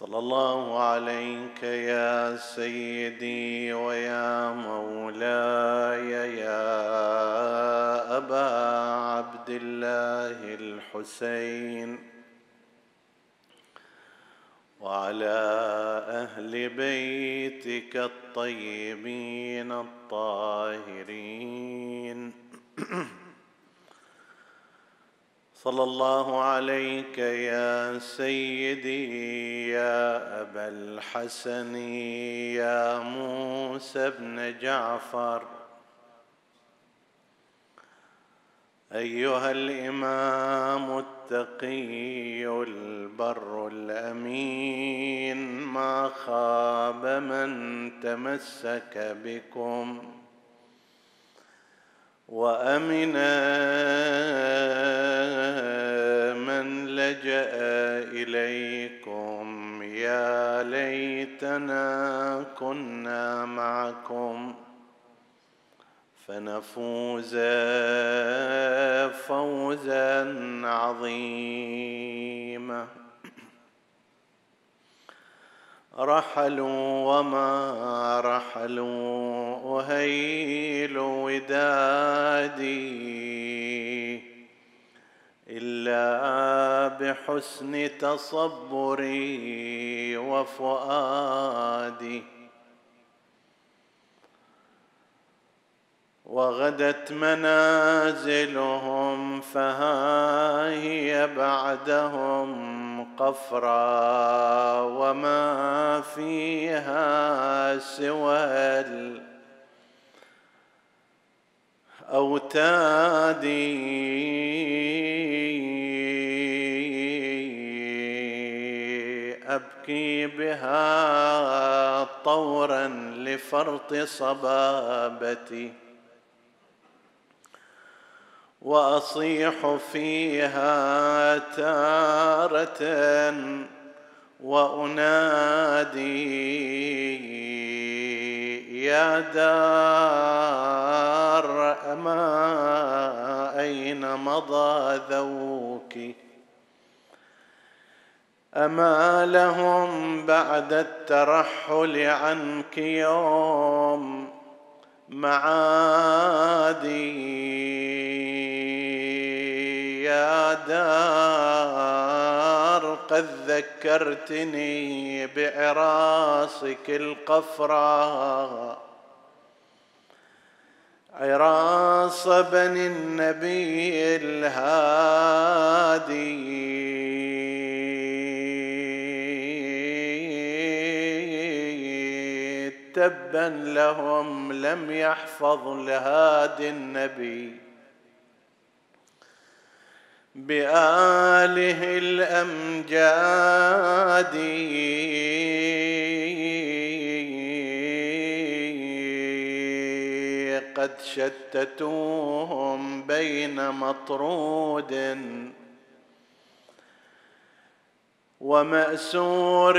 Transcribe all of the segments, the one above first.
صلى الله عليك يا سيدي ويا مولاي يا أبا عبد الله الحسين وعلى أهل بيتك الطيبين الطاهرين صلى الله عليك يا سيدي يا أبا الحسن يا موسى بن جعفر. أيها الإمام التقي البر الأمين ما خاب من تمسك بكم. وأمن من لجأ إليكم يا ليتنا كنا معكم فنفوز فوزا عظيما. رحلوا وما رحلوا أهيل ودادي إلا بحسن تصبري وفؤادي. وغدت منازلهم فها هي بعدهم قفرا وما فيها سوى الأوتاد أبكي بها طورا لفرط صبابتي. وأصيح فيها تارة وأنادي. يا دار أما أين مضى ذوك؟ أما لهم بعد الترحل عنك يوم معادي؟ يا دار قد ذكرتني بعراسك القفراء عراس بني النبي الهادي. تبا لهم لم يحفظ لهادي النبي. بآله الأمجاد. قد شتتوهم بين مطرود ومأسور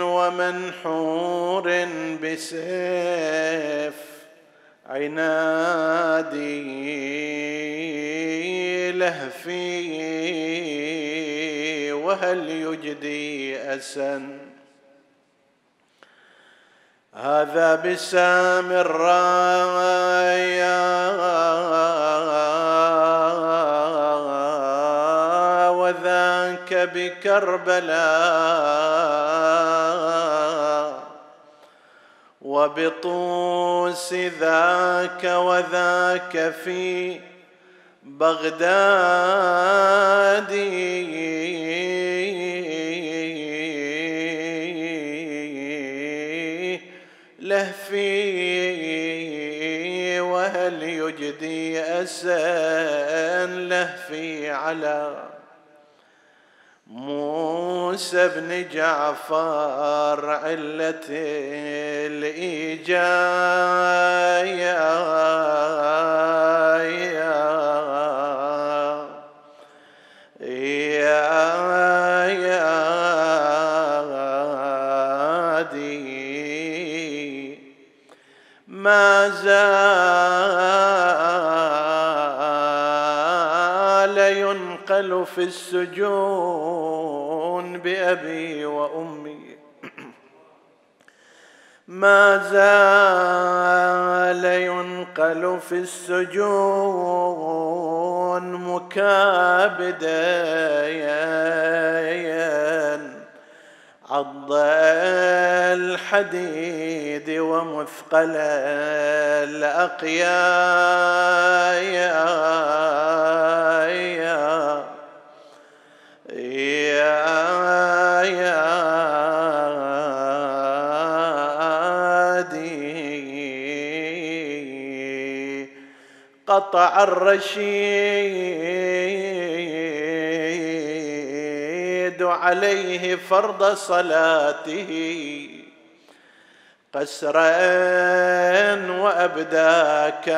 ومنحور بسيف عنادي. لهفي وهل يجدي أسن؟ هذا بسام الرايا وذاك بكربلاء وبطوس ذاك وذاك في بغدادي. لهفي وهل يجدي أسا؟ لهفي على موسى بن جعفر علة الإيجاية ما زال في السجون بأبي وأمي. ما زال ينقل في السجون مكابدا عض الحديد ومثقل الأقياء قطع الرشيد عليه فرض صلاته قسرا وأبداك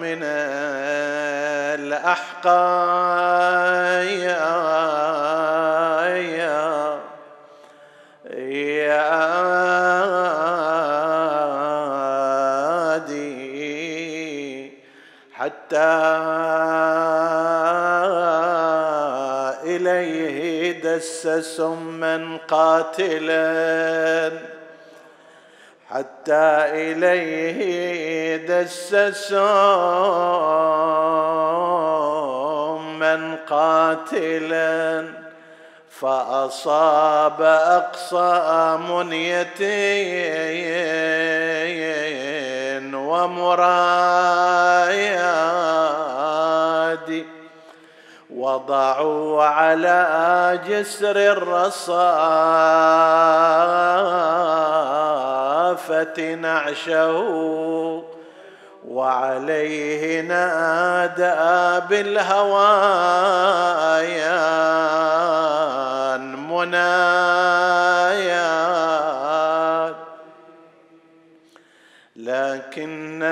من الاحقاء حتى إليه دس سما قاتلا. حتى إليه دس سما قاتلا فأصاب أقصى منيتين ومراد وضعوا على جسر الرصافة نعشه وعليه نادى بالهوايان منايات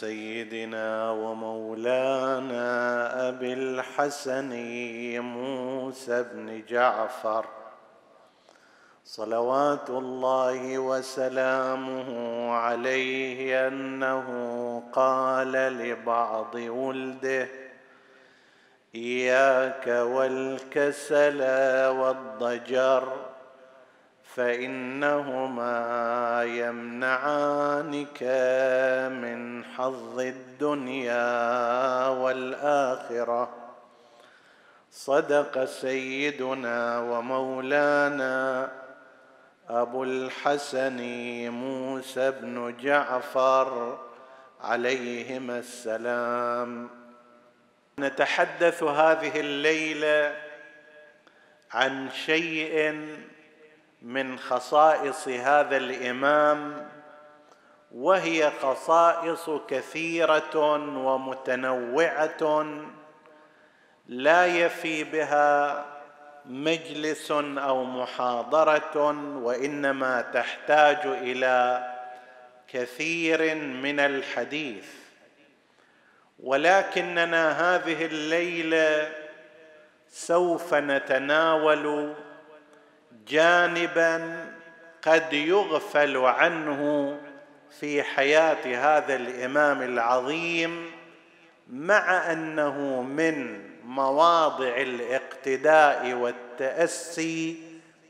سيدنا ومولانا أبي الحسن موسى بن جعفر. صلوات الله وسلامه عليه أنه قال لبعض ولده إياك والكسل والضجر فإنهما يمنعانك من حظ الدنيا والآخرة. صدق سيدنا ومولانا أبو الحسن موسى بن جعفر عليهما السلام. نتحدث هذه الليلة عن شيء من خصائص هذا الإمام وهي خصائص كثيرة ومتنوعة لا يفي بها مجلس أو محاضرة وإنما تحتاج إلى كثير من الحديث. ولكننا هذه الليلة سوف نتناول جانبا قد يغفل عنه في حياة هذا الإمام العظيم مع أنه من مواضع الاقتداء والتأسي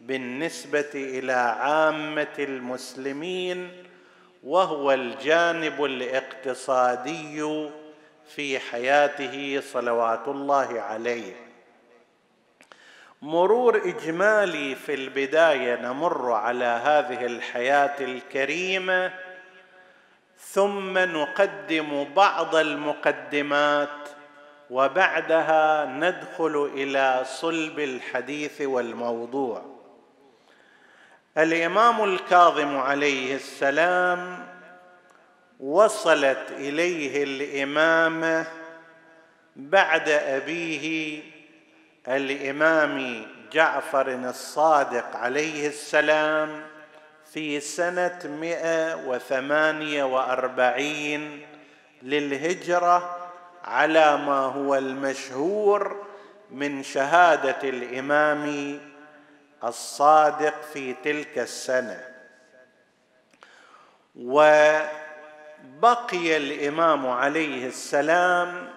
بالنسبة إلى عامة المسلمين وهو الجانب الاقتصادي في حياته صلوات الله عليه. مرور إجمالي في البداية نمر على هذه الحياة الكريمة ثم نقدم بعض المقدمات وبعدها ندخل إلى صلب الحديث والموضوع. الإمام الكاظم عليه السلام وصلت إليه الإمامة بعد أبيه الإمام جعفر الصادق عليه السلام في وثمانية وأربعين للهجرة على ما هو المشهور من شهادة الإمام الصادق في تلك السنة. وبقي الإمام عليه السلام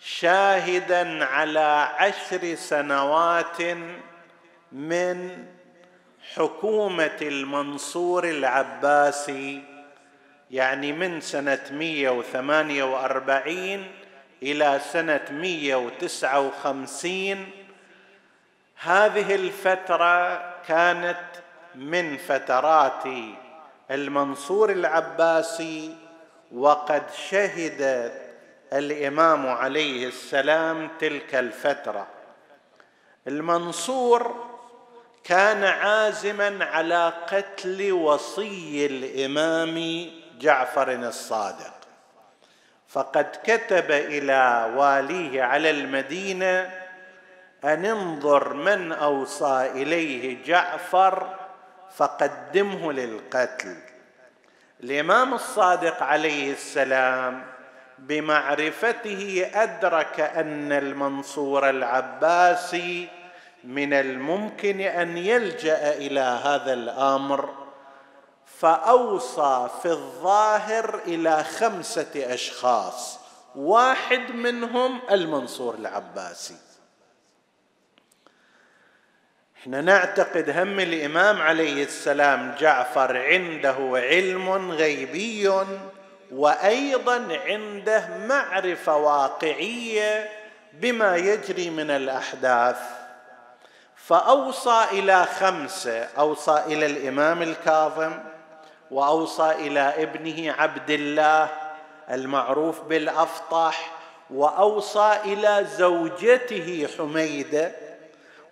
شاهدا على عشر سنوات من حكومة المنصور العباسي يعني من سنة 148 إلى سنة 159 هذه الفترة كانت من فترات المنصور العباسي وقد شهد الإمام عليه السلام تلك الفترة. المنصور كان عازما على قتل وصي الإمام جعفر الصادق. فقد كتب إلى واليه على المدينة أن انظر من أوصى إليه جعفر فقدمه للقتل. الإمام الصادق عليه السلام بمعرفته أدرك أن المنصور العباسي من الممكن أن يلجأ إلى هذا الأمر فأوصى في الظاهر إلى خمسة أشخاص واحد منهم المنصور العباسي. إحنا نعتقد هم الإمام عليه السلام جعفر عنده علم غيبي وأيضا عنده معرفة واقعية بما يجري من الأحداث. فأوصى إلى خمسة أوصى إلى الإمام الكاظم وأوصى إلى ابنه عبد الله المعروف بالافطح وأوصى إلى زوجته حميدة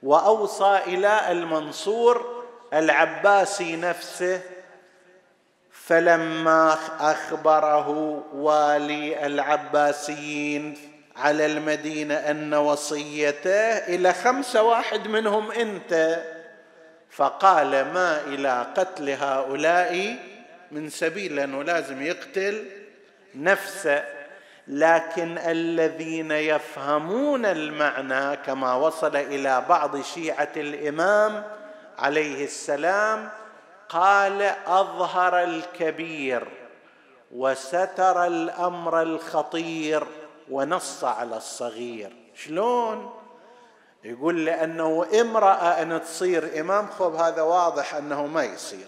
وأوصى إلى المنصور العباسي نفسه فلما أخبره والي العباسيين على المدينة أن وصيته إلى خمسه واحد منهم أنت فقال ما إلى قتل هؤلاء؟ من سبيل لأنه لازم يقتل نفسه. لكن الذين يفهمون المعنى كما وصل إلى بعض شيعة الإمام عليه السلام قال أظهر الكبير وستر الأمر الخطير ونص على الصغير. شلون؟ يقول لأنه امرأة أن تصير إمام خب هذا واضح أنه ما يصير.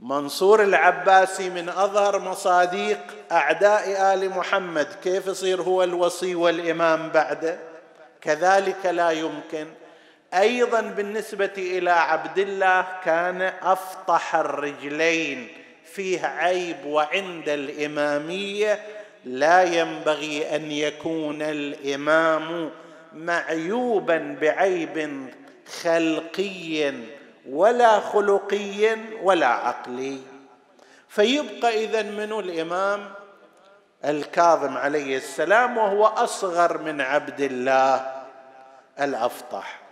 منصور العباسي من أظهر مصاديق أعداء آل محمد كيف يصير هو الوصي والإمام بعده؟ كذلك لا يمكن. أيضا بالنسبة إلى عبد الله كان أفطح الرجلين فيه عيب وعند الإمامية لا ينبغي أن يكون الإمام معيوبا بعيب خلقي ولا خلقي ولا عقلي. فيبقى اذا من الإمام الكاظم عليه السلام وهو أصغر من عبد الله الأفطح.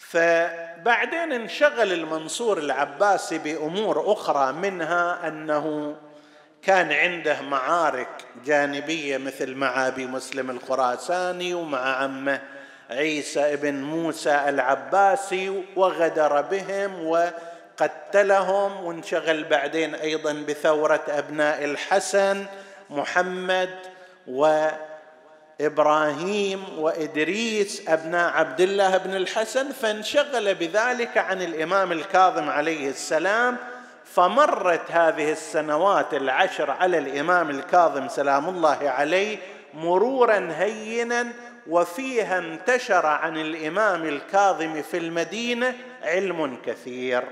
فبعدين انشغل المنصور العباسي بأمور أخرى منها أنه كان عنده معارك جانبية مثل مع ابي مسلم الخراساني ومع عمه عيسى ابن موسى العباسي وغدر بهم وقتلهم وانشغل بعدين أيضا بثورة أبناء الحسن محمد وابراهيم وإدريس ابناء عبد الله بن الحسن فانشغل بذلك عن الإمام الكاظم عليه السلام فمرت هذه السنوات العشر على الإمام الكاظم سلام الله عليه مرورا هينا وفيها انتشر عن الإمام الكاظم في المدينة علم كثير.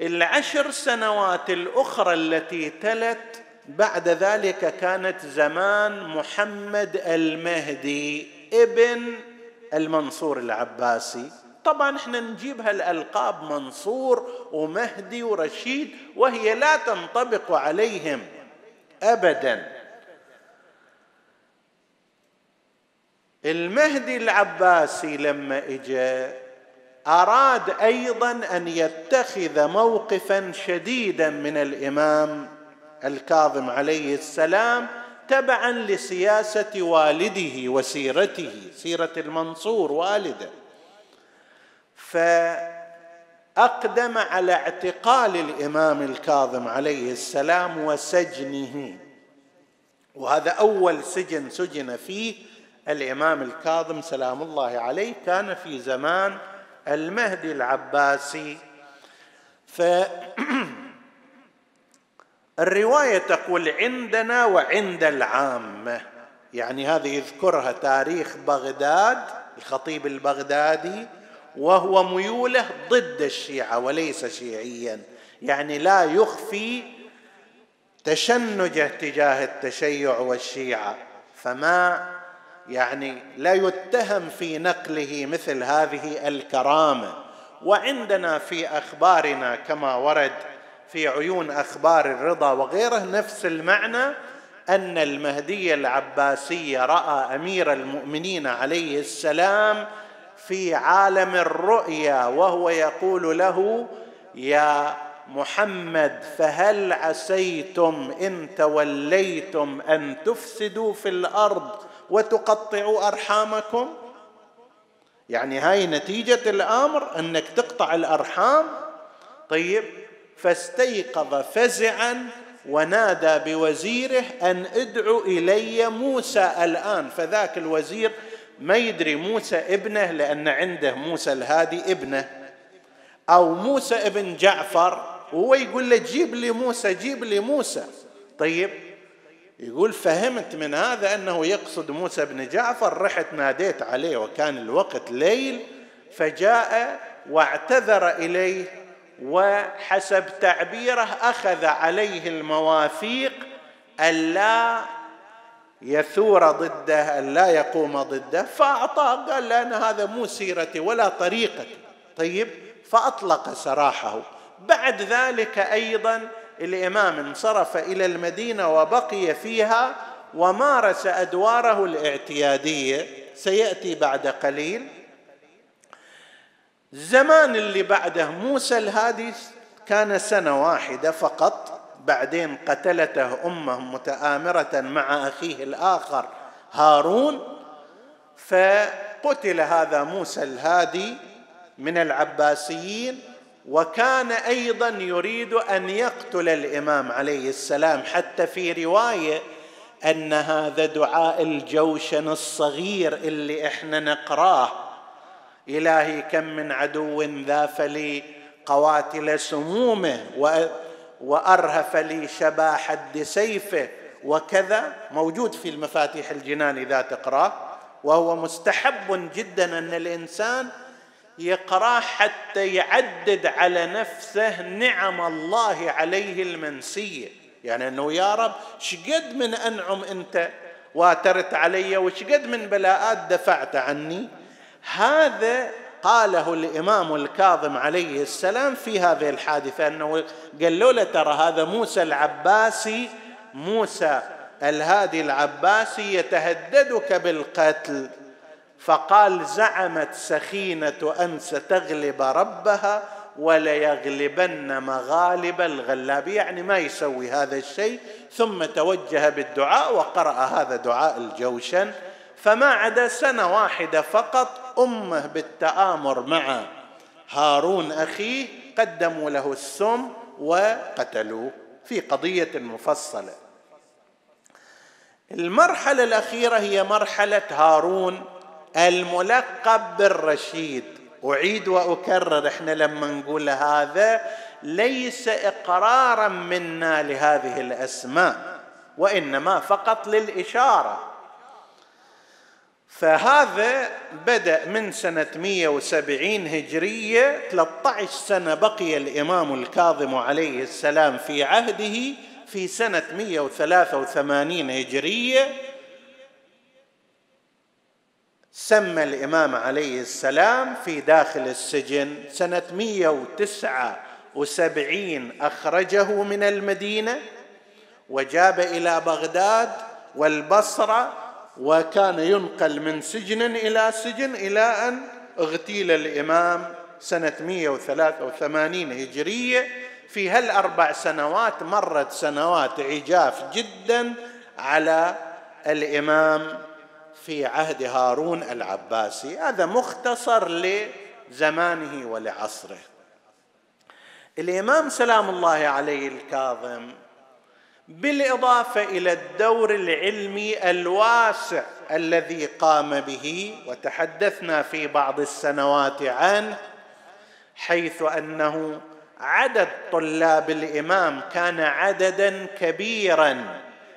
العشر سنوات الأخرى التي تلت بعد ذلك كانت زمان محمد المهدي ابن المنصور العباسي. طبعا إحنا نجيبها الالقاب منصور ومهدي ورشيد وهي لا تنطبق عليهم ابدا. المهدي العباسي لما اجى أراد أيضا أن يتخذ موقفا شديدا من الإمام الكاظم عليه السلام تبعا لسياسة والده وسيرته سيرة المنصور والده. فأقدم على اعتقال الإمام الكاظم عليه السلام وسجنه. وهذا أول سجن سجن فيه الإمام الكاظم سلام الله عليه كان في زمان المهدي العباسي. ف الرواية تقول عندنا وعند العامه يعني هذه يذكرها تاريخ بغداد الخطيب البغدادي وهو ميوله ضد الشيعة وليس شيعيا. يعني لا يخفي تشنجه تجاه التشيع والشيعة. فما يعني لا يتهم في نقله مثل هذه الكرامة. وعندنا في أخبارنا كما ورد في عيون أخبار الرضا وغيره نفس المعنى أن المهدي العباسي رأى أمير المؤمنين عليه السلام في عالم الرؤيا وهو يقول له يا محمد فهل عسيتم إن توليتم أن تفسدوا في الأرض وتقطعوا أرحامكم؟ يعني هاي نتيجة الأمر أنك تقطع الأرحام؟ طيب فاستيقظ فزعا ونادى بوزيره أن ادعو إلي موسى الآن. فذاك الوزير ما يدري موسى ابنه لأن عنده موسى الهادي ابنه. أو موسى ابن جعفر وهو يقول له جيب لي موسى جيب لي موسى. طيب يقول فهمت من هذا أنه يقصد موسى بن جعفر رحت ناديت عليه وكان الوقت ليل فجاء واعتذر إليه وحسب تعبيره أخذ عليه المواثيق الا يثور ضده الا يقوم ضده فاعطاه قال لأن هذا مو سيرتي ولا طريقتي. طيب فأطلق سراحه. بعد ذلك أيضا الإمام انصرف إلى المدينة وبقي فيها ومارس أدواره الاعتيادية. سيأتي بعد قليل. الزمان اللي بعده موسى الهادي كان سنة واحدة فقط بعدين قتلته أمه متآمرة مع أخيه الآخر هارون فقتل هذا موسى الهادي من العباسيين وكان أيضا يريد أن يقتل الإمام عليه السلام حتى في رواية أن هذا دعاء الجوشن الصغير اللي إحنا نقراه إلهي كم من عدو ذاف لي قواتل سمومه وأرهف لي شبا حد سيفه وكذا. موجود في المفاتيح الجنان إذا تقراه وهو مستحب جدا أن الإنسان يقراه حتى يعدد على نفسه نعم الله عليه المنسية. يعني أنه يا رب شقد من أنعم أنت واترت علي وشقد من بلاءات دفعت عني. هذا قاله الإمام الكاظم عليه السلام في هذه الحادثة أنه قال له ترى هذا موسى العباسي موسى الهادي العباسي يتهددك بالقتل. فقال زعمت سخينة أن ستغلب ربها وليغلبن مغالب الغلاب. يعني ما يسوي هذا الشيء. ثم توجه بالدعاء وقرأ هذا دعاء الجوشن. فما عدا سنة واحدة فقط أمه بالتآمر مع هارون أخيه قدموا له السم وقتلوه في قضية مفصلة. المرحلة الأخيرة هي مرحلة هارون الملقب بالرشيد. أعيد وأكرر إحنا لما نقول هذا ليس إقرارا منا لهذه الأسماء وإنما فقط للإشارة. فهذا بدأ من سنة 170 هجرية. 13 سنة بقي الإمام الكاظم عليه السلام في عهده في سنة 183 هجرية. سمى الإمام عليه السلام في داخل السجن. سنة 179 أخرجه من المدينة وجاب إلى بغداد والبصرة وكان ينقل من سجن إلى سجن إلى أن اغتيل الإمام سنة 183 هجرية. في هالأربع سنوات مرت سنوات عجاف جدا على الإمام في عهد هارون العباسي. هذا مختصر لزمانه ولعصره. الإمام سلام الله عليه الكاظم بالإضافة إلى الدور العلمي الواسع الذي قام به وتحدثنا في بعض السنوات عنه حيث أنه عدد طلاب الإمام كان عددا كبيرا.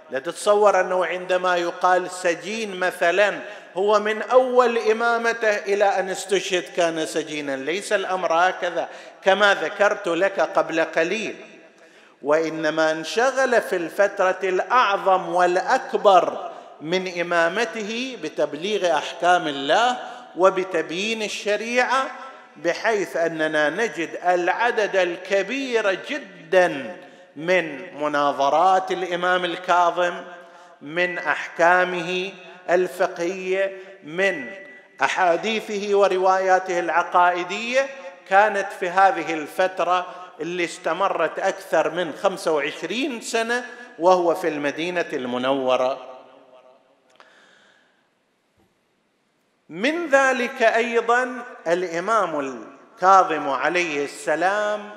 لا تتصور أنه عندما يقال سجين مثلا هو من أول إمامته إلى أن استشهد كان سجينا. ليس الأمر هكذا. كما ذكرت لك قبل قليل. وإنما انشغل في الفترة الأعظم والأكبر من إمامته بتبليغ أحكام الله وبتبيين الشريعة بحيث أننا نجد العدد الكبير جدا من مناظرات الإمام الكاظم من أحكامه الفقهية من أحاديثه ورواياته العقائدية. كانت في هذه الفترة اللي استمرت أكثر من 25 سنة وهو في المدينة المنورة. من ذلك أيضا الإمام الكاظم عليه السلام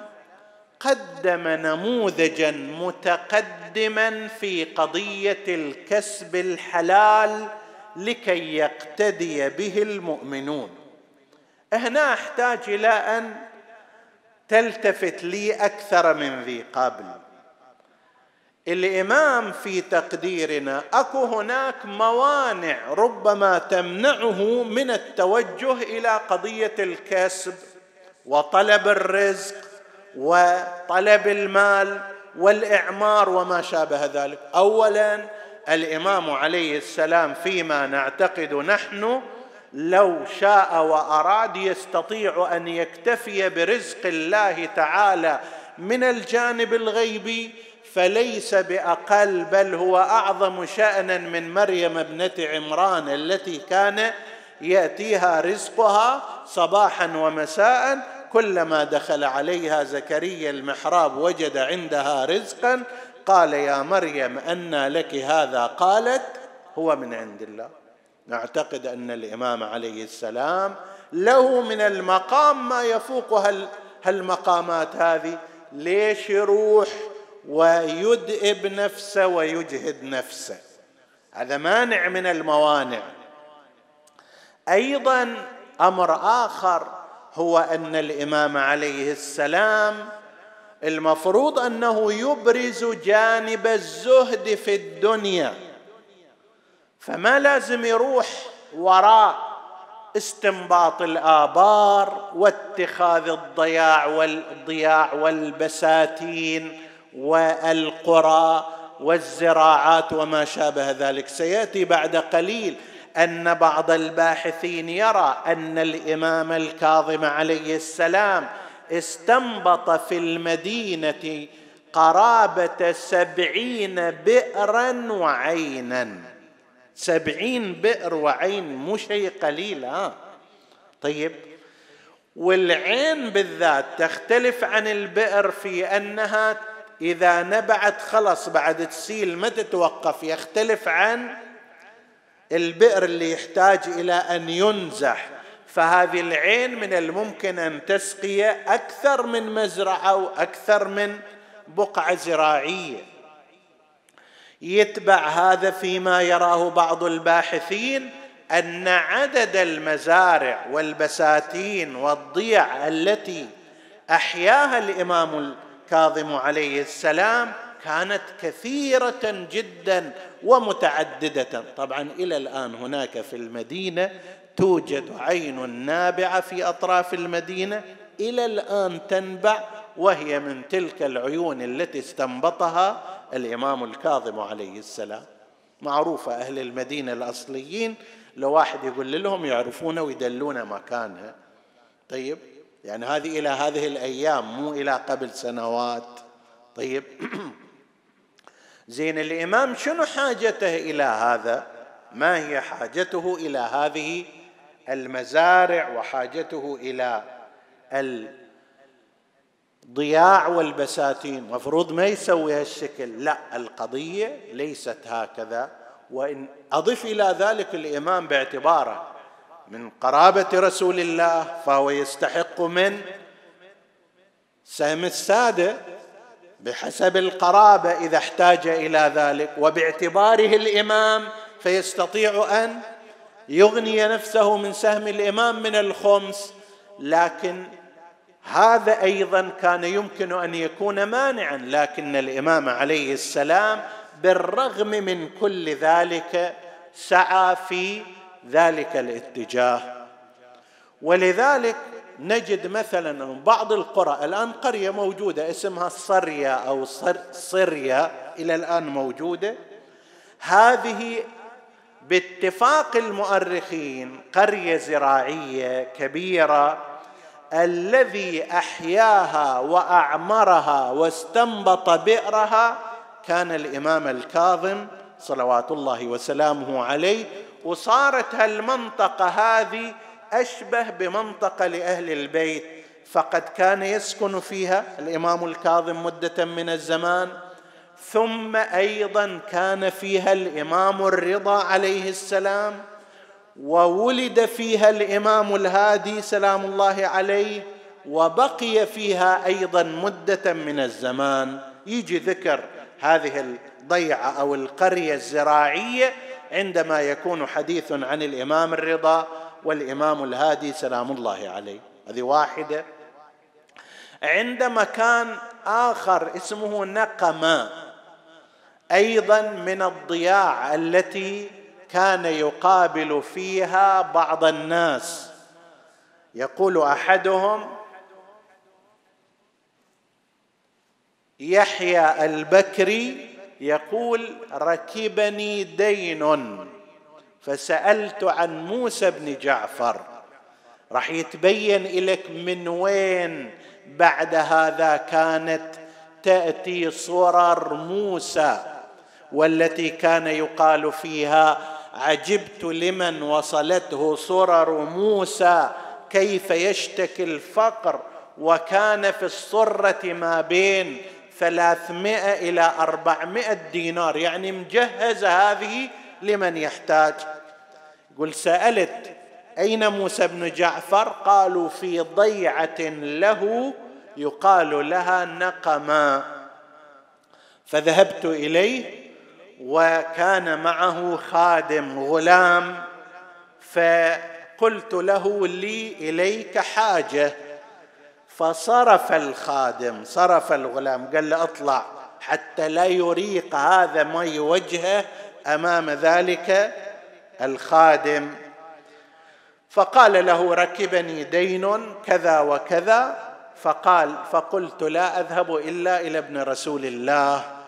قدم نموذجا متقدما في قضية الكسب الحلال لكي يقتدي به المؤمنون. هنا أحتاج إلى أن تلتفت لي أكثر من ذي قبل. الإمام في تقديرنا أكو هناك موانع ربما تمنعه من التوجه إلى قضية الكسب وطلب الرزق وطلب المال والإعمار وما شابه ذلك. اولا الإمام عليه السلام فيما نعتقد نحن لو شاء وأراد يستطيع أن يكتفي برزق الله تعالى من الجانب الغيبي فليس بأقل بل هو أعظم شأنا من مريم ابنة عمران التي كان يأتيها رزقها صباحا ومساء كلما دخل عليها زكريا المحراب وجد عندها رزقا قال يا مريم أنى لك هذا؟ قالت هو من عند الله. نعتقد أن الإمام عليه السلام له من المقام ما يفوق هالمقامات هذه. ليش يروح ويدئب نفسه ويجهد نفسه؟ هذا مانع من الموانع. أيضا أمر آخر هو أن الإمام عليه السلام المفروض أنه يبرز جانب الزهد في الدنيا. فما لازم يروح وراء استنباط الآبار واتخاذ الضياع والضياع والبساتين والقرى والزراعات وما شابه ذلك. سيأتي بعد قليل أن بعض الباحثين يرى أن الإمام الكاظم عليه السلام استنبط في المدينة قرابة سبعين بئرا وعينا. سبعين بئر وعين مو شيء قليل ها؟ طيب. والعين بالذات تختلف عن البئر في أنها إذا نبعت خلص بعد تسيل ما تتوقف يختلف عن البئر اللي يحتاج إلى أن ينزح. فهذه العين من الممكن أن تسقي أكثر من مزرعة وأكثر من بقعة زراعية. يتبع هذا فيما يراه بعض الباحثين أن عدد المزارع والبساتين والضيع التي أحياها الإمام الكاظم عليه السلام كانت كثيرة جدا ومتعددة. طبعا إلى الآن هناك في المدينة توجد عين نابعة في أطراف المدينة إلى الآن تنبع وهي من تلك العيون التي استنبطها الإمام الكاظم عليه السلام. معروفة أهل المدينة الأصليين لو واحد يقول لهم يعرفون ويدلون مكانها. طيب يعني هذه إلى هذه الأيام مو إلى قبل سنوات. طيب زين الإمام شنو حاجته إلى هذا؟ ما هي حاجته إلى هذه المزارع وحاجته إلى الضياع والبساتين مفروض ما يسوي هالشكل. لا القضية ليست هكذا. وإن أضف إلى ذلك الإمام باعتباره من قرابة رسول الله فهو يستحق من سهم السادة بحسب القرابة إذا احتاج إلى ذلك. وباعتباره الإمام فيستطيع أن يغني نفسه من سهم الإمام من الخمس لكن هذا أيضا كان يمكن أن يكون مانعا لكن الإمام عليه السلام بالرغم من كل ذلك سعى في ذلك الاتجاه. ولذلك نجد مثلا بعض القرى الآن قرية موجودة اسمها الصريا أو صر صريا إلى الآن موجودة. هذه باتفاق المؤرخين قرية زراعية كبيرة الذي أحياها وأعمرها واستنبط بئرها كان الإمام الكاظم صلوات الله وسلامه عليه وصارت هالمنطقة هذه أشبه بمنطقة لأهل البيت فقد كان يسكن فيها الإمام الكاظم مدة من الزمان ثم أيضا كان فيها الإمام الرضا عليه السلام وولد فيها الإمام الهادي سلام الله عليه وبقي فيها أيضا مدة من الزمان. يجي ذكر هذه الضيعة أو القرية الزراعية عندما يكون حديث عن الإمام الرضا والإمام الهادي سلام الله عليه. هذه واحدة. عند مكان آخر اسمه نقمة أيضا من الضياع التي كان يقابل فيها بعض الناس. يقول أحدهم يحيى البكري يقول ركبني دين. فسألت عن موسى بن جعفر. راح يتبين لك من وين بعد هذا كانت تأتي صرر موسى والتي كان يقال فيها عجبت لمن وصلته صرر موسى كيف يشتكي الفقر وكان في الصرة ما بين ثلاثمائة إلى أربعمائة دينار. يعني مجهزة هذه لمن يحتاج. يقول سألت أين موسى بن جعفر؟ قالوا في ضيعة له يقال لها نقما. فذهبت إليه وكان معه خادم غلام فقلت له لي إليك حاجة. فصرف الخادم صرف الغلام قال له اطلع حتى لا يريق هذا مي وجهه أمام ذلك الخادم. فقال له ركبني دين كذا وكذا فقال فقلت لا أذهب إلا إلى ابن رسول الله.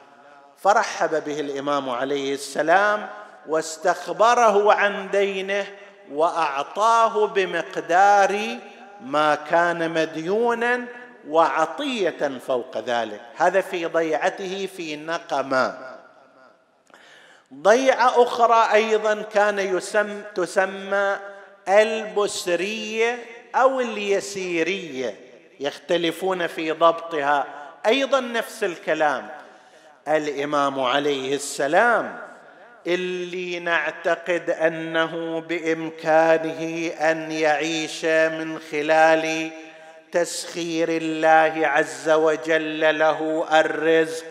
فرحب به الإمام عليه السلام واستخبره عن دينه وأعطاه بمقدار ما كان مديونا وعطية فوق ذلك. هذا في ضيعته في نقمه ضيعة أخرى أيضا كان يسم تسمى البسرية أو اليسيرية يختلفون في ضبطها. أيضا نفس الكلام. الإمام عليه السلام اللي نعتقد أنه بإمكانه أن يعيش من خلال تسخير الله عز وجل له الرزق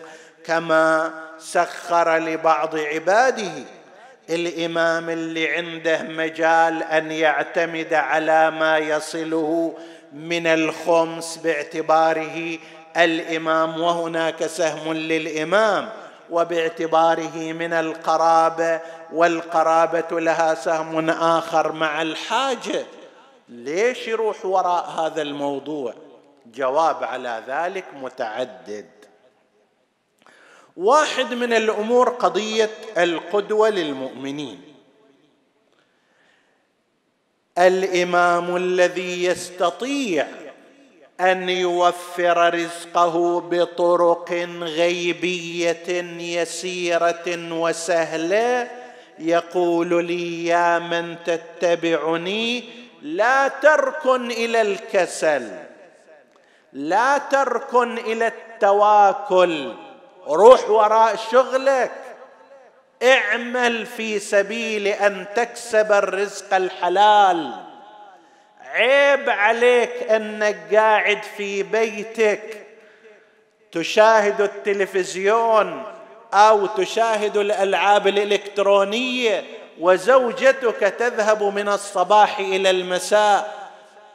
كما سخر لبعض عباده. الإمام اللي عنده مجال أن يعتمد على ما يصله من الخمس باعتباره الإمام وهناك سهم للإمام وباعتباره من القرابة والقرابة لها سهم آخر مع الحاجة. ليش يروح وراء هذا الموضوع؟ جواب على ذلك متعدد. واحد من الأمور قضية القدوة للمؤمنين. الإمام الذي يستطيع أن يوفر رزقه بطرق غيبية يسيرة وسهلة. يقول لي يا من تتبعني لا تركن إلى الكسل لا تركن إلى التواكل روح وراء شغلك اعمل في سبيل أن تكسب الرزق الحلال. عيب عليك إنك قاعد في بيتك. تشاهد التلفزيون أو تشاهد الألعاب الإلكترونية وزوجتك تذهب من الصباح إلى المساء.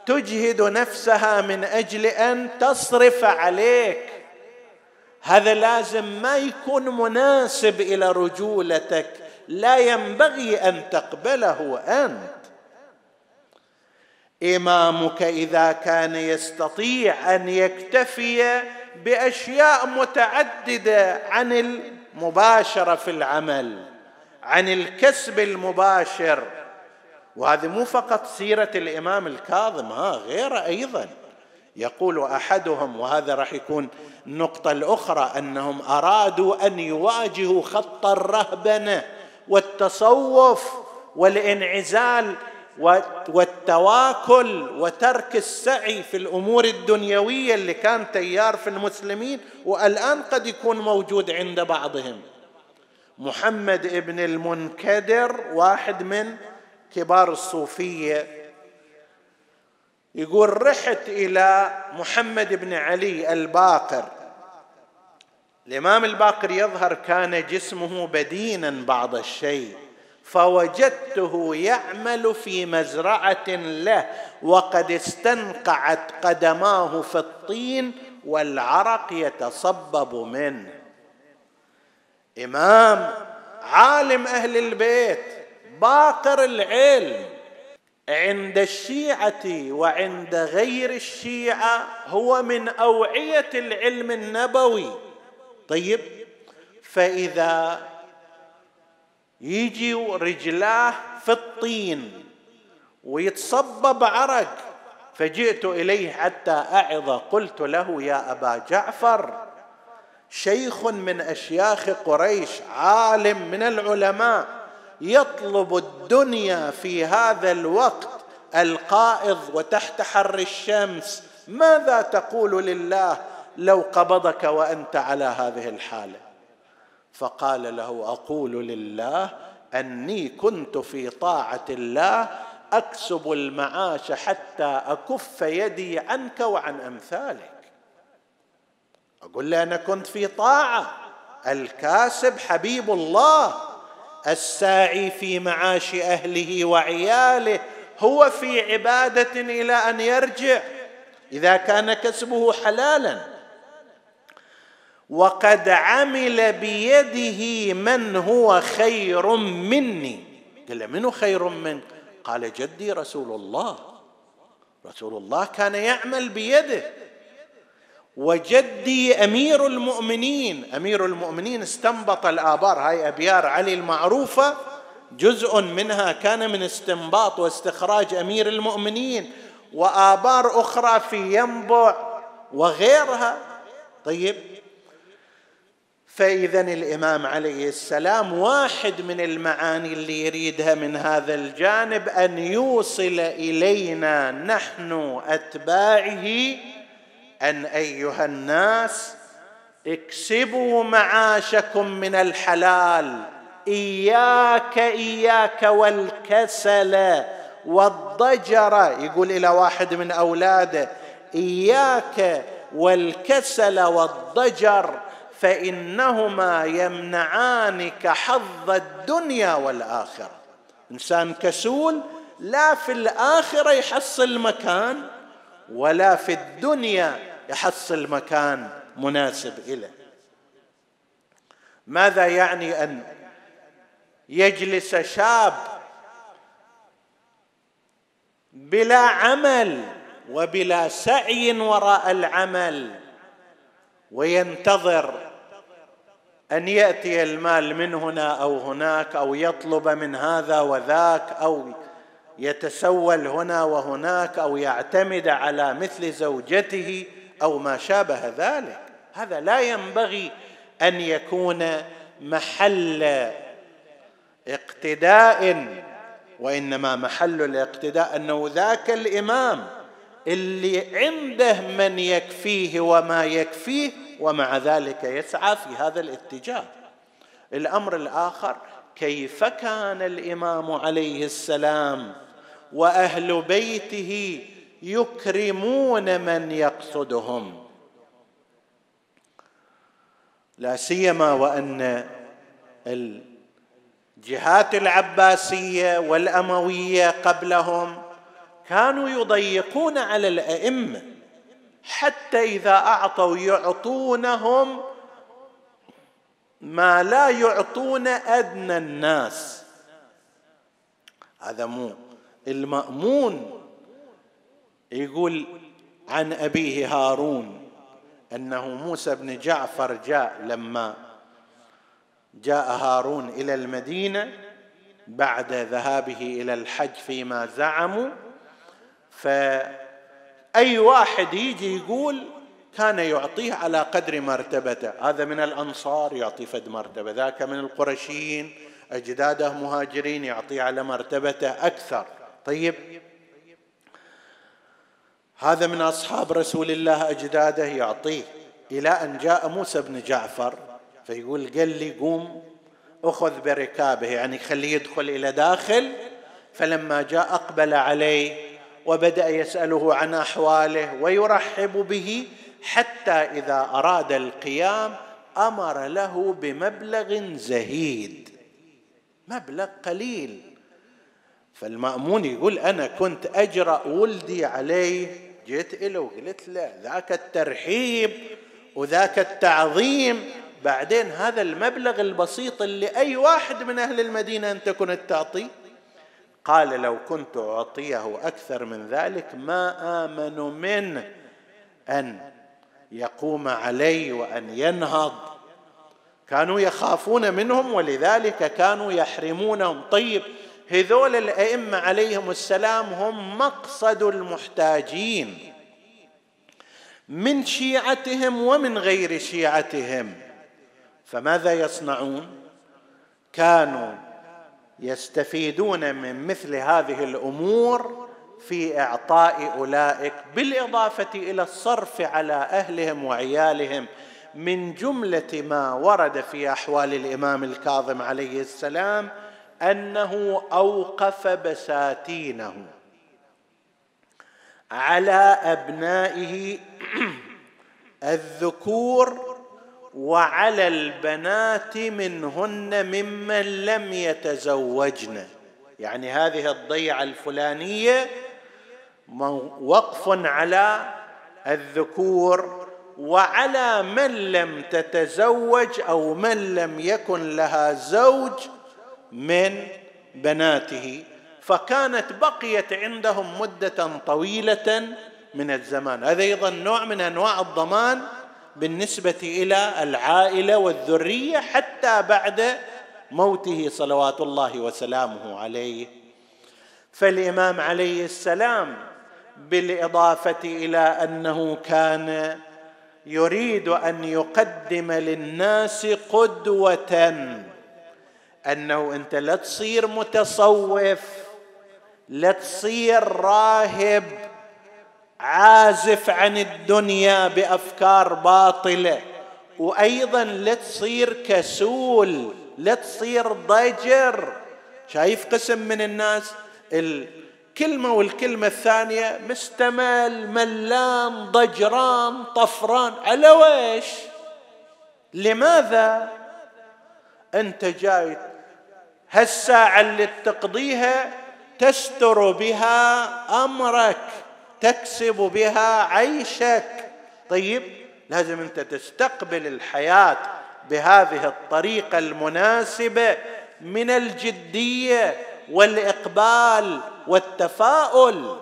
تجهد نفسها من أجل أن تصرف عليك. هذا لازم ما يكون مناسب إلى رجولتك. لا ينبغي أن تقبله أنت. إمامك إذا كان يستطيع أن يكتفي بأشياء متعددة عن المباشره في العمل عن الكسب المباشر. وهذه مو فقط سيرة الإمام الكاظم ها غيره أيضا. يقول أحدهم وهذا راح يكون النقطة الأخرى أنهم أرادوا أن يواجهوا خط الرهبنة والتصوف والانعزال والتواكل وترك السعي في الأمور الدنيوية اللي كان تيار في المسلمين والآن قد يكون موجود عند بعضهم. محمد ابن المنكدر واحد من كبار الصوفية. يقول رحت إلى محمد بن علي الباقر. الإمام الباقر يظهر كان جسمه بدينا بعض الشيء. فوجدته يعمل في مزرعة له وقد استنقعت قدماه في الطين والعرق يتصبب منه. إمام عالم أهل البيت باقر العلم. عند الشيعة وعند غير الشيعة هو من أوعية العلم النبوي. طيب فإذا يجي رجلاه في الطين ويتصبب عرق. فجئت إليه حتى أعظ. قلت له يا أبا جعفر شيخ من أشياخ قريش عالم من العلماء يطلب الدنيا في هذا الوقت القائض وتحت حر الشمس. ماذا تقول لله لو قبضك وأنت على هذه الحالة؟ فقال له أقول لله أني كنت في طاعة الله أكسب المعاش حتى أكف يدي عنك وعن أمثالك. أقول له أنا كنت في طاعة الكاسب حبيب الله الساعي في معاش أهله وعياله هو في عبادة إلى أن يرجع. إذا كان كسبه حلالا وقد عمل بيده من هو خير مني. قال من خير منك؟ قال جدي رسول الله. رسول الله كان يعمل بيده. وجدي أمير المؤمنين. أمير المؤمنين استنبط الآبار. هاي أبيار علي المعروفة. جزء منها كان من استنباط واستخراج أمير المؤمنين. وآبار أخرى في ينبع وغيرها. طيب فاذا الإمام عليه السلام واحد من المعاني اللي يريدها من هذا الجانب أن يوصل إلينا نحن أتباعه أن أيها الناس اكسبوا معاشكم من الحلال. إياك إياك والكسل والضجر. يقول إلى واحد من أولاده إياك والكسل والضجر فإنهما يمنعانك حظ الدنيا والآخرة. إنسان كسول لا في الآخرة يحصل مكان ولا في الدنيا يحصل مكان مناسب له ماذا يعني أن يجلس شاب بلا عمل وبلا سعي وراء العمل وينتظر أن يأتي المال من هنا أو هناك أو يطلب من هذا وذاك أو يتسول هنا وهناك أو يعتمد على مثل زوجته أو ما شابه ذلك. هذا لا ينبغي أن يكون محل اقتداء وإنما محل الاقتداء أنه ذاك الإمام اللي عنده من يكفيه وما يكفيه ومع ذلك يسعى في هذا الاتجاه. الأمر الآخر كيف كان الإمام عليه السلام وأهل بيته يكرمون من يقصدهم؟ لا سيما وأن الجهات العباسية والأموية قبلهم كانوا يضيقون على الأئمة. حتى إذا أعطوا يعطونهم ما لا يعطون أدنى الناس. هذا مو المأمون يقول عن أبيه هارون أنه موسى بن جعفر جاء لما جاء هارون إلى المدينة بعد ذهابه إلى الحج فيما زعموا فأي واحد يجي يقول كان يعطيه على قدر مرتبته. هذا من الأنصار يعطي فد مرتبة. ذاك من القرشيين أجداده مهاجرين يعطيه على مرتبته أكثر. طيب. هذا من أصحاب رسول الله أجداده يعطيه. إلى أن جاء موسى بن جعفر فيقول قال لي قوم أخذ بركابه يعني خليه يدخل إلى داخل. فلما جاء أقبل عليه وبدأ يسأله عن أحواله ويرحب به حتى إذا أراد القيام أمر له بمبلغ زهيد. مبلغ قليل. فالمأمون يقول أنا كنت أجرأ ولدي عليه جيت له وقلت له ذاك الترحيب وذاك التعظيم بعدين هذا المبلغ البسيط اللي أي واحد من أهل المدينة أنت كنت تعطيه؟ قال لو كنت أعطيه أكثر من ذلك ما آمن منه أن يقوم علي وأن ينهض. كانوا يخافون منهم ولذلك كانوا يحرمونهم. طيب هذول الأئمة عليهم السلام هم مقصد المحتاجين من شيعتهم ومن غير شيعتهم. فماذا يصنعون؟ كانوا يستفيدون من مثل هذه الأمور في إعطاء أولئك بالإضافة إلى الصرف على أهلهم وعيالهم من جملة ما ورد في أحوال الإمام الكاظم عليه السلام أنه أوقف بساتينه على أبنائه الذكور وعلى البنات منهن ممن لم يتزوجن. يعني هذه الضيعة الفلانية وقف على الذكور وعلى من لم تتزوج أو من لم يكن لها زوج من بناته. فكانت بقيت عندهم مدة طويلة من الزمان. هذا أيضا نوع من أنواع الضمان بالنسبة إلى العائلة والذرية حتى بعد موته صلوات الله وسلامه عليه. فالإمام عليه السلام بالإضافة إلى أنه كان يريد أن يقدم للناس قدوة أنه أنت لا تصير متصوف لا تصير راهب. عازف عن الدنيا بأفكار باطلة. وأيضا لا تصير كسول لا تصير ضجر. شايف قسم من الناس؟ الكلمة والكلمة الثانية مستمل ملان ضجران طفران. على ويش لماذا؟ أنت جاي هالساعة اللي تقضيها تستر بها أمرك. تكسب بها عيشك. طيب لازم أنت تستقبل الحياة بهذه الطريقة المناسبة من الجدية والإقبال والتفاؤل.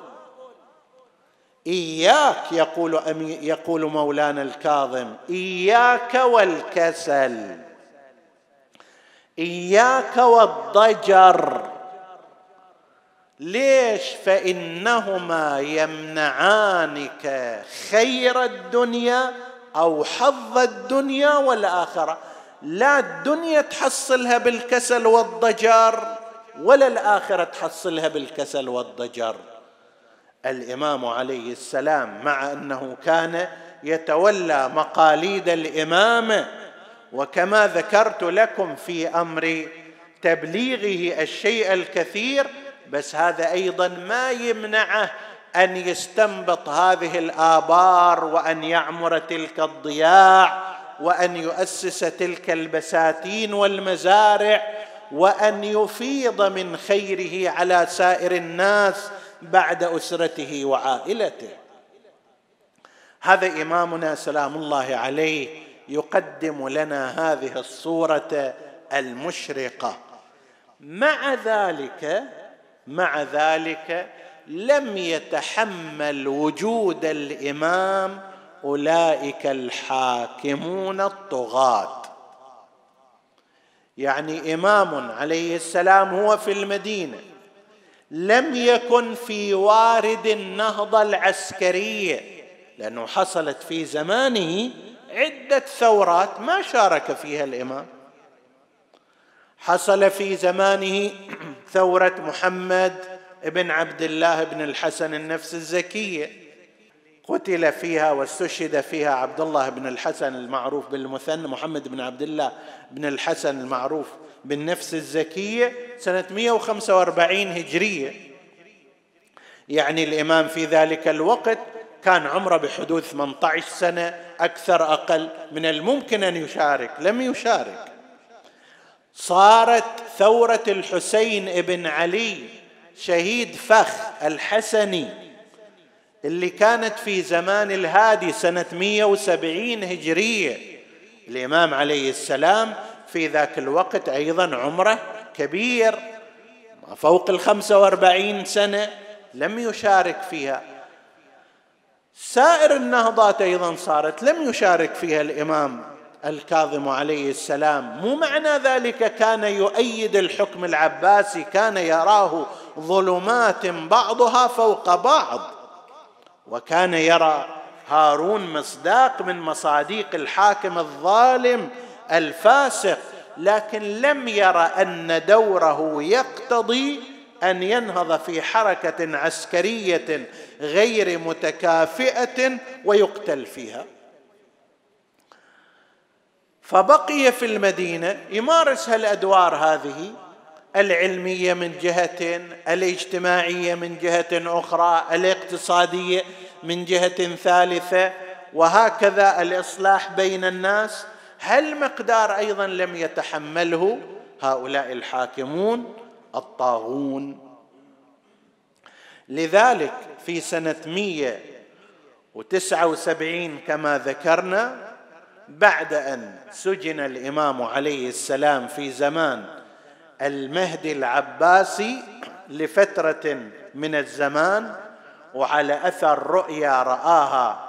إياك يقول يقول مولانا الكاظم إياك والكسل إياك والضجر. ليش فإنهما يمنعانك خير الدنيا أو حظ الدنيا والآخرة؟ لا الدنيا تحصلها بالكسل والضجر ولا الآخرة تحصلها بالكسل والضجر. الإمام عليه السلام مع أنه كان يتولى مقاليد الامامه وكما ذكرت لكم في أمر تبليغه الشيء الكثير بس هذا أيضا ما يمنعه أن يستنبط هذه الآبار وأن يعمر تلك الضياع وأن يؤسس تلك البساتين والمزارع وأن يفيض من خيره على سائر الناس بعد أسرته وعائلته. هذا إمامنا سلام الله عليه يقدم لنا هذه الصورة المشرقة. مع ذلك مع ذلك لم يتحمل وجود الإمام أولئك الحاكمون الطغاة. يعني إمام عليه السلام هو في المدينة لم يكن في وارد النهضة العسكرية لأنه حصلت في زمانه عدة ثورات ما شارك فيها الإمام. حصل في زمانه ثورة محمد بن عبد الله بن الحسن النفس الزكية. قتل فيها واستشهد فيها عبد الله بن الحسن المعروف بالمثنى محمد بن عبد الله بن الحسن المعروف بالنفس الزكية سنة 145 هجرية. يعني الإمام في ذلك الوقت كان عمره بحدود 18 سنة أكثر أقل من الممكن أن يشارك. لم يشارك. صارت ثورة الحسين بن علي شهيد فخ الحسني اللي كانت في زمان الهادي سنة 170 هجرية. الإمام عليه السلام في ذاك الوقت أيضا عمره كبير فوق الخمسة وأربعين سنة لم يشارك فيها. سائر النهضات أيضا صارت لم يشارك فيها الإمام. الكاظم عليه السلام مو معنى ذلك كان يؤيد الحكم العباسي كان يراه ظلمات بعضها فوق بعض. وكان يرى هارون مصداق من مصاديق الحاكم الظالم الفاسق لكن لم يرى أن دوره يقتضي أن ينهض في حركة عسكرية غير متكافئة ويقتل فيها. فبقي في المدينة يمارس هالأدوار هذه العلمية من جهة الاجتماعية من جهة أخرى الاقتصادية من جهة ثالثة وهكذا الإصلاح بين الناس. هل مقدار أيضا لم يتحمله هؤلاء الحاكمون الطاغون. لذلك في سنة 179 كما ذكرنا بعد أن سجن الإمام عليه السلام في زمان المهدي العباسي لفترة من الزمان وعلى أثر رؤيا رآها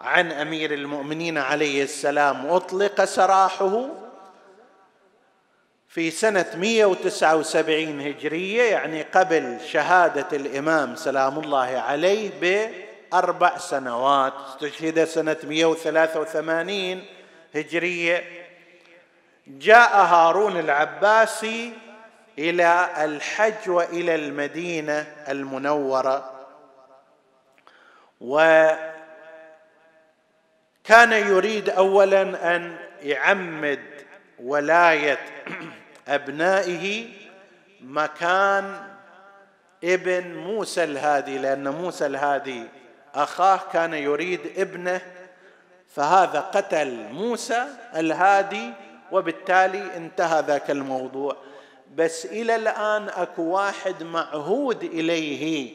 عن أمير المؤمنين عليه السلام أطلق سراحه في سنة 179 هجرية يعني قبل شهادة الإمام سلام الله عليه أربع سنوات استشهد سنة 183 هجرية. جاء هارون العباسي إلى الحج وإلى المدينة المنورة. وكان يريد أولا أن يعمد ولاية أبنائه مكان ابن موسى الهادي لأن موسى الهادي أخاه كان يريد ابنه فهذا قتل موسى الهادي وبالتالي انتهى ذاك الموضوع. بس إلى الآن أكو واحد معهود إليه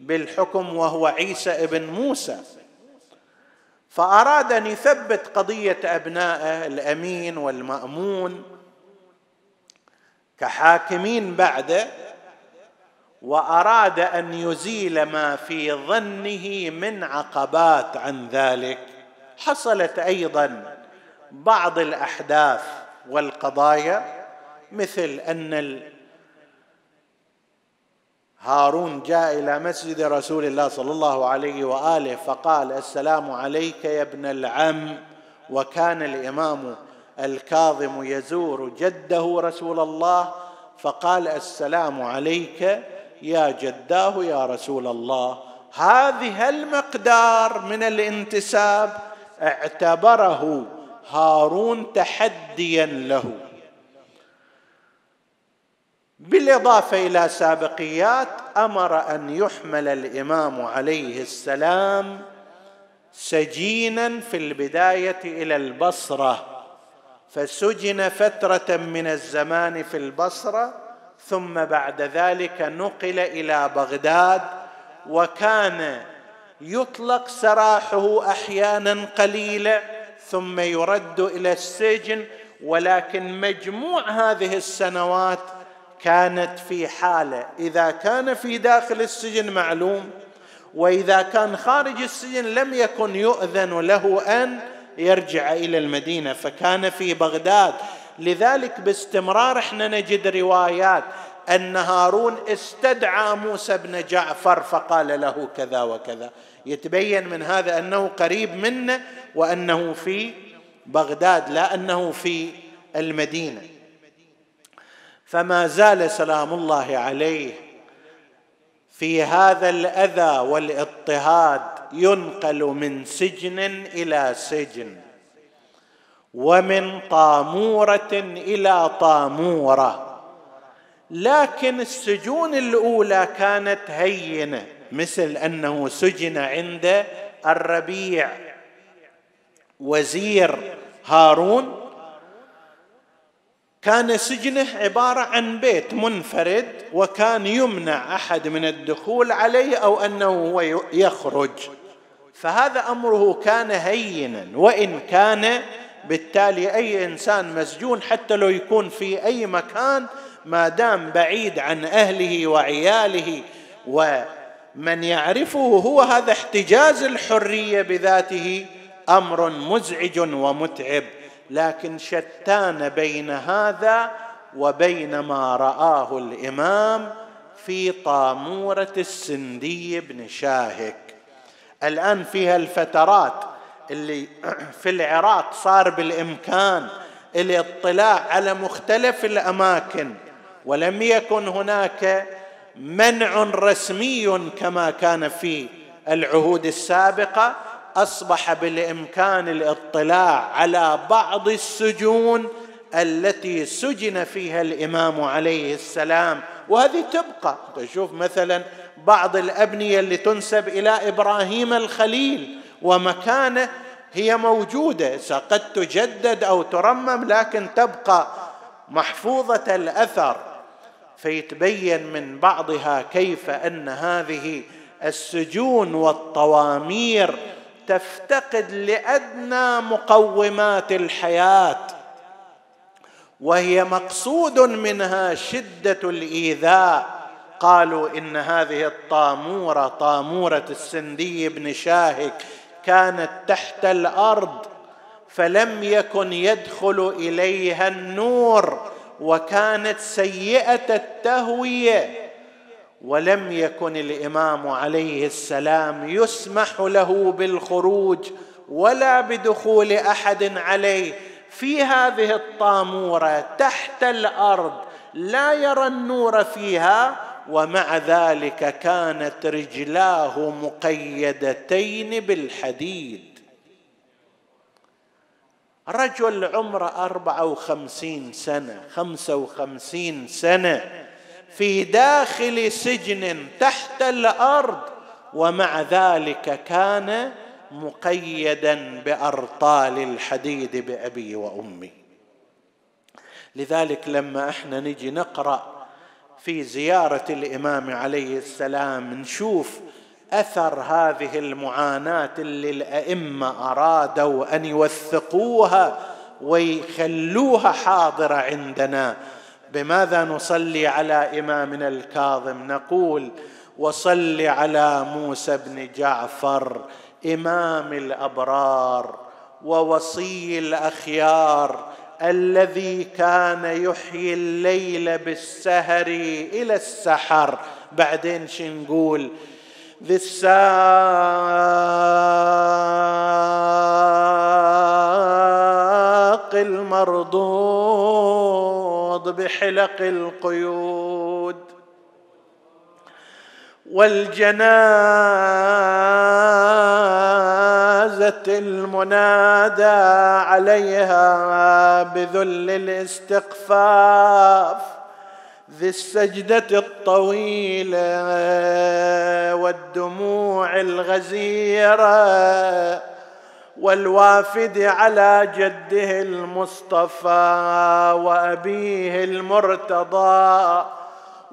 بالحكم وهو عيسى ابن موسى. فأراد أن يثبت قضية أبنائه الأمين والمأمون كحاكمين بعده وأراد أن يزيل ما في ظنه من عقبات عن ذلك. حصلت أيضا بعض الأحداث والقضايا مثل أن هارون جاء إلى مسجد رسول الله صلى الله عليه وآله فقال السلام عليك يا ابن العم. وكان الإمام الكاظم يزور جده رسول الله فقال السلام عليك. يا جداه يا رسول الله هذه المقدار من الانتساب اعتبره هارون تحديا له. بالإضافة إلى سابقيات أمر أن يحمل الإمام عليه السلام سجينا في البداية إلى البصرة فسجن فترة من الزمان في البصرة ثم بعد ذلك نقل إلى بغداد وكان يطلق سراحه أحيانا قليله ثم يرد إلى السجن ولكن مجموع هذه السنوات كانت في حالة. إذا كان في داخل السجن معلوم وإذا كان خارج السجن لم يكن يؤذن له أن يرجع إلى المدينة فكان في بغداد. لذلك باستمرار إحنا نجد روايات أن هارون استدعى موسى بن جعفر فقال له كذا وكذا. يتبين من هذا أنه قريب منه وأنه في بغداد لا أنه في المدينة. فما زال سلام الله عليه في هذا الأذى والإضطهاد ينقل من سجن إلى سجن. ومن طامورة إلى طامورة. لكن السجون الأولى كانت هينة مثل أنه سجن عند الربيع. وزير هارون كان سجنه عبارة عن بيت منفرد وكان يمنع أحد من الدخول عليه أو أنه هو يخرج. فهذا أمره كان هينا وإن كان بالتالي أي إنسان مسجون حتى لو يكون في أي مكان ما دام بعيد عن أهله وعياله. ومن يعرفه هو هذا احتجاز الحرية بذاته أمر مزعج ومتعب. لكن شتان بين هذا وبين ما رآه الإمام في طامورة السندي بن شاهك. الآن فيها الفترات اللي في العراق صار بالإمكان الاطلاع على مختلف الأماكن ولم يكن هناك منع رسمي كما كان في العهود السابقة أصبح بالإمكان الاطلاع على بعض السجون التي سجن فيها الإمام عليه السلام. وهذه تبقى. تشوف مثلا بعض الأبنية اللي تنسب إلى إبراهيم الخليل ومكانه هي موجودة. قد تجدد أو ترمم لكن تبقى محفوظة الأثر. فيتبين من بعضها كيف أن هذه السجون والطوامير تفتقد لأدنى مقومات الحياة. وهي مقصود منها شدة الإيذاء. قالوا إن هذه الطامورة طامورة السندي بن شاهك كانت تحت الأرض فلم يكن يدخل إليها النور وكانت سيئة التهوية. ولم يكن الإمام عليه السلام يسمح له بالخروج ولا بدخول أحد عليه. في هذه الطامورة تحت الأرض لا يرى النور فيها ومع ذلك كانت رجلاه مقيدتين بالحديد. رجل عمره أربعة وخمسين سنة خمسة وخمسين سنة في داخل سجن تحت الأرض ومع ذلك كان مقيدا بأرطال الحديد بأبي وأمي. لذلك لما إحنا نجي نقرأ في زيارة الإمام عليه السلام نشوف أثر هذه المعاناة اللي الأئمة أرادوا أن يوثقوها ويخلوها حاضرة عندنا. بماذا نصلي على إمامنا الكاظم؟ نقول وصل على موسى بن جعفر إمام الأبرار ووصي الأخيار الذي كان يحيي الليل بالسهر إلى السحر. بعدين شو نقول؟ ذي الساق المرضوض بحلق القيود والجنازة المنادى عليها بذل الاستخفاف ذي السجدة الطويلة والدموع الغزيرة والوافد على جده المصطفى وأبيه المرتضى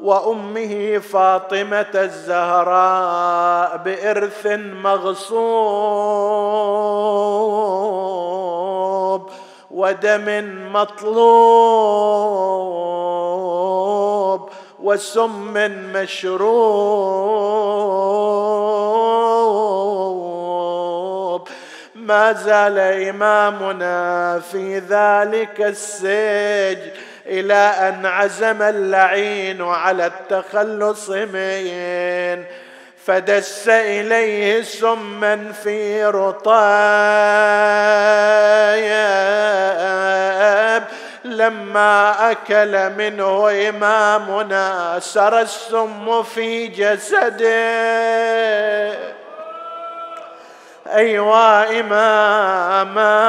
وأمه فاطمة الزهراء بإرث مغصوب ودم مطلوب وسم مشروب. ما زال إمامنا في ذلك السجن إلى أن عزم اللعين على التخلص من فدس إليه سما في رطايب. لما أكل منه إمامنا سرى السم في جسده. أيوا إماما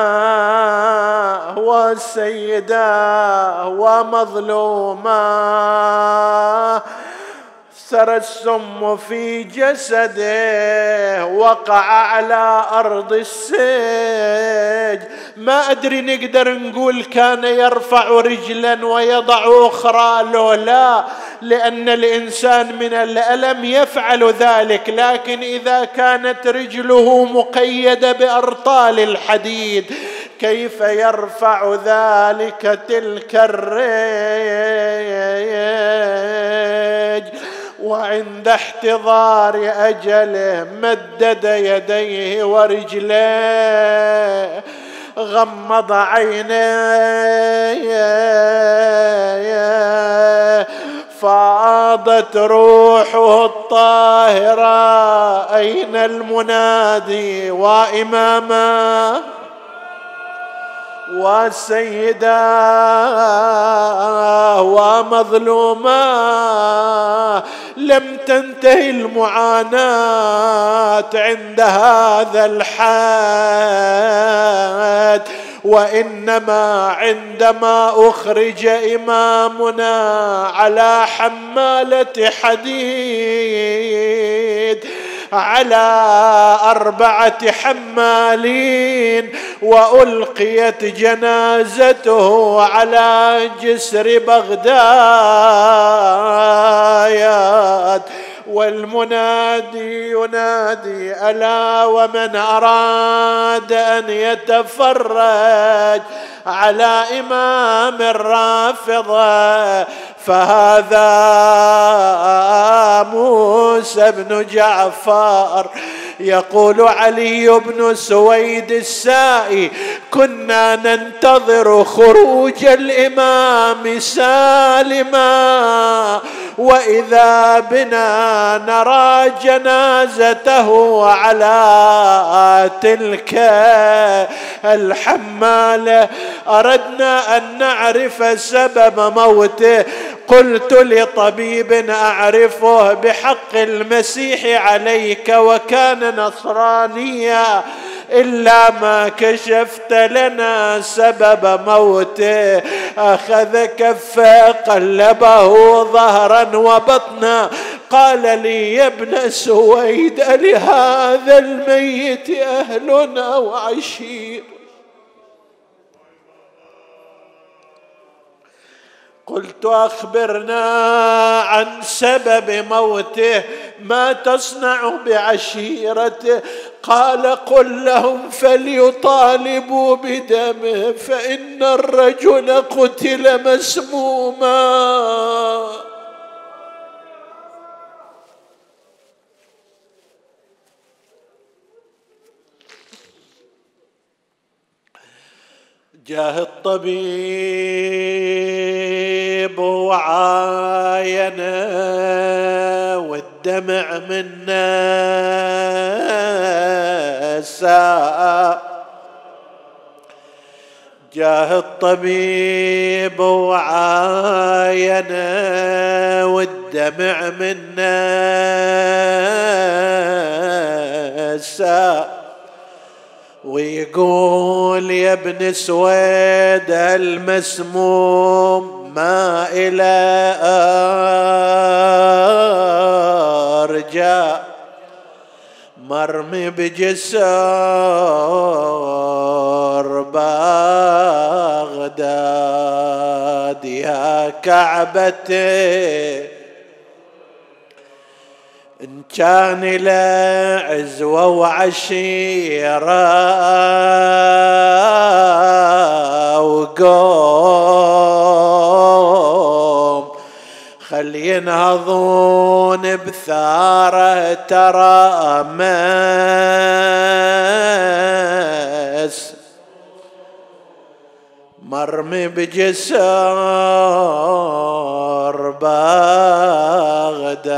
وسيدا ومظلوما. سرى السم في جسده وقع على أرض السجن ما أدري نقدر نقول كان يرفع رجلا ويضع أخرى لو لا لأن الإنسان من الألم يفعل ذلك. لكن إذا كانت رجله مقيدة بأرطال الحديد كيف يرفع ذلك تلك الريج؟ وعند احتضار أجله مدد يديه ورجليه غمض عينيه فاضت روحه الطاهرة أين المنادي وإماما؟ وسيدا ومظلوما لم تنتهي المعاناة عند هذا الحد وإنما عندما أخرج إمامنا على حمالة حديد على أربعة حمالين وألقيت جنازته على جسر بغداد. والمنادي ينادي ألا ومن أراد أن يتفرج على إمام الرافضه فهذا موسى بن جعفر يقول علي بن سويد السائي كنا ننتظر خروج الإمام سالما وإذا بنا نرى جنازته على تلك الحمالة أردنا أن نعرف سبب موته قلت لطبيب أعرفه بحق المسيح عليك وكان نصرانيا إلا ما كشفت لنا سبب موته. اخذ كفه قلبه ظهرا وبطنا. قال لي يا ابن سويد لهذا الميت أهل أو قلت أخبرنا عن سبب موته ما تصنع بعشيرته. قال قل لهم فليطالبوا بدمه فإن الرجل قتل مسموما. جاه الطبيب وعاينه والدمع منا ساء جاه الطبيب وعاينه والدمع منا ساء ويقول يا ابن سويد المسموم ما إلى أرجاء مرمي بجسر بغداد يا كعبتي. كان له عزوة وعشيرة وقوم خل ينهضون بثارة ترى مس. مرمي بجسر بغداد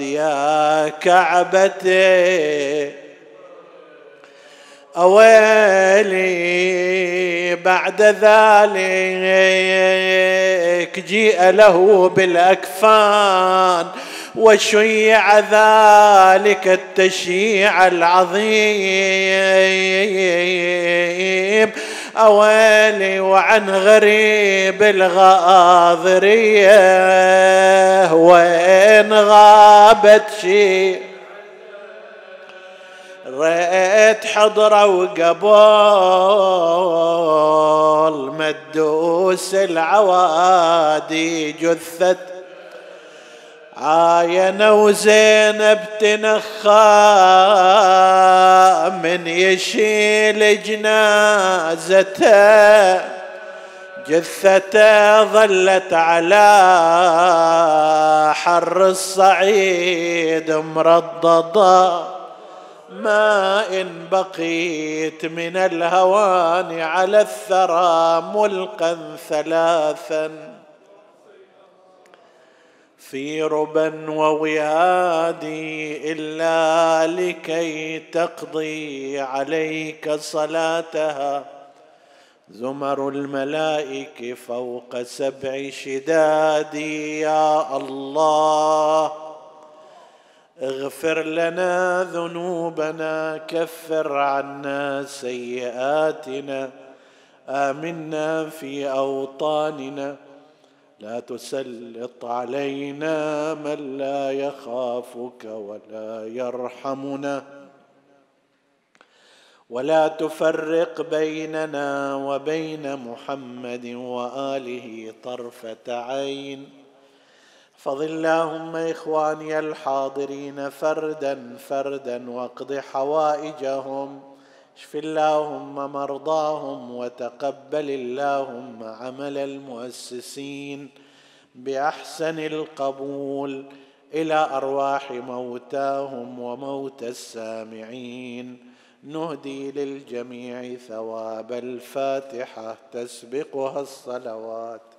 يا كعبتي. أويلي بعد ذلك جيء له بالأكفان وشيع ذلك التشييع العظيم. أويلي وعن غريب الغاضرية وين غابت شي ريت حضرة وقبول مدوس العوادي جثة عاين وزينب تنخى من يشيل جنازته. جثته ظلت على حر الصعيد مرضضة. ما إن بقيت من الهوان على الثرى ملقا ثلاثا. في ربا ووهادي إلا لكي تقضي عليك صلاتها. زمر الملائك فوق سبع شداد يا الله. اغفر لنا ذنوبنا كفر عنا سيئاتنا. آمنا في أوطاننا. لا تسلط علينا من لا يخافك ولا يرحمنا. ولا تفرق بيننا وبين محمد وآله طرفة عين. فض اللهم إخواني الحاضرين فردا فردا واقض حوائجهم. اشف اللهم مرضاهم وتقبل اللهم عمل المؤسسين بأحسن القبول إلى أرواح موتاهم وموتى السامعين. نهدي للجميع ثواب الفاتحة تسبقها الصلوات.